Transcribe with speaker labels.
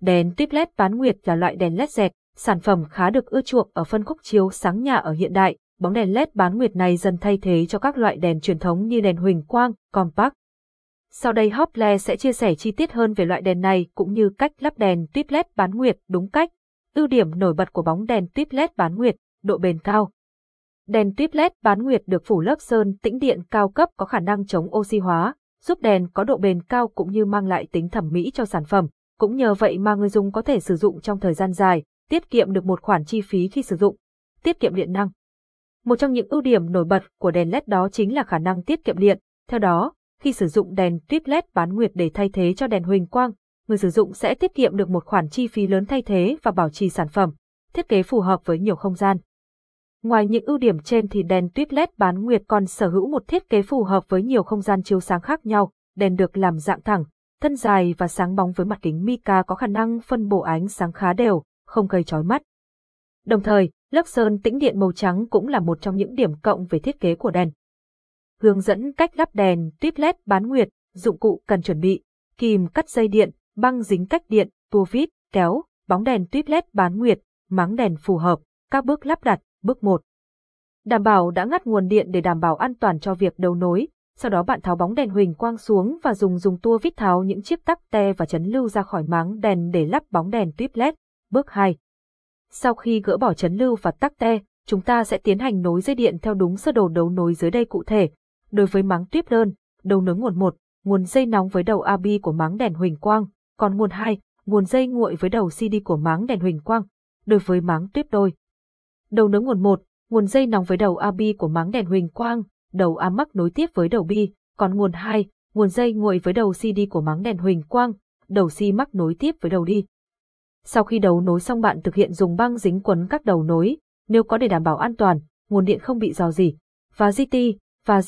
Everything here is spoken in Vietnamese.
Speaker 1: Đèn tuyếp LED bán nguyệt là loại đèn LED dẹt, sản phẩm khá được ưa chuộng ở phân khúc chiếu sáng nhà ở hiện đại. Bóng đèn LED bán nguyệt này dần thay thế cho các loại đèn truyền thống như đèn huỳnh quang, compact. Sau đây Hople sẽ chia sẻ chi tiết hơn về loại đèn này cũng như cách lắp đèn tuyếp LED bán nguyệt đúng cách. Ưu điểm nổi bật của bóng đèn tuyếp LED bán nguyệt, độ bền cao. Đèn tuyếp LED bán nguyệt được phủ lớp sơn tĩnh điện cao cấp có khả năng chống oxy hóa, giúp đèn có độ bền cao cũng như mang lại tính thẩm mỹ cho sản phẩm. Cũng nhờ vậy mà người dùng có thể sử dụng trong thời gian dài, tiết kiệm được một khoản chi phí khi sử dụng. Tiết kiệm điện năng. Một trong những ưu điểm nổi bật của đèn LED đó chính là khả năng tiết kiệm điện. Theo đó, khi sử dụng đèn tuyếp LED bán nguyệt để thay thế cho đèn huỳnh quang, người sử dụng sẽ tiết kiệm được một khoản chi phí lớn thay thế và bảo trì sản phẩm. Thiết kế phù hợp với nhiều không gian. Ngoài những ưu điểm trên thì đèn tuyết LED bán nguyệt còn sở hữu một thiết kế phù hợp với nhiều không gian chiếu sáng khác nhau, đèn được làm dạng thẳng, thân dài và sáng bóng với mặt kính mica có khả năng phân bổ ánh sáng khá đều, không gây chói mắt. Đồng thời, lớp sơn tĩnh điện màu trắng cũng là một trong những điểm cộng về thiết kế của đèn. Hướng dẫn cách lắp đèn tuyết LED bán nguyệt, dụng cụ cần chuẩn bị, kìm cắt dây điện, băng dính cách điện, tua vít, kéo, bóng đèn tuyết LED bán nguyệt, máng đèn phù hợp, các bước lắp đặt, Bước 1. Đảm bảo đã ngắt nguồn điện để đảm bảo an toàn cho việc đấu nối, sau đó bạn tháo bóng đèn huỳnh quang xuống và dùng dùng tua vít tháo những chiếc tắc te và chấn lưu ra khỏi máng đèn để lắp bóng đèn tuyếp LED. Bước 2. Sau khi gỡ bỏ chấn lưu và tắc te, chúng ta sẽ tiến hành nối dây điện theo đúng sơ đồ đấu nối dưới đây cụ thể. Đối với máng tuyếp đơn, đầu nối nguồn 1, nguồn dây nóng với đầu AB của máng đèn huỳnh quang, còn nguồn 2, nguồn dây nguội với đầu CD của máng đèn huỳnh quang. Đối với máng tuyếp đôi, Đầu nối nguồn 1, nguồn dây nóng với đầu AB của máng đèn huỳnh quang, đầu A mắc nối tiếp với đầu bi, còn nguồn 2, nguồn dây nguội với đầu CD của máng đèn huỳnh quang, đầu C mắc nối tiếp với đầu đi. Sau khi đấu nối xong bạn thực hiện dùng băng dính quấn các đầu nối, nếu có để đảm bảo an toàn, nguồn điện không bị dò gì Và GT,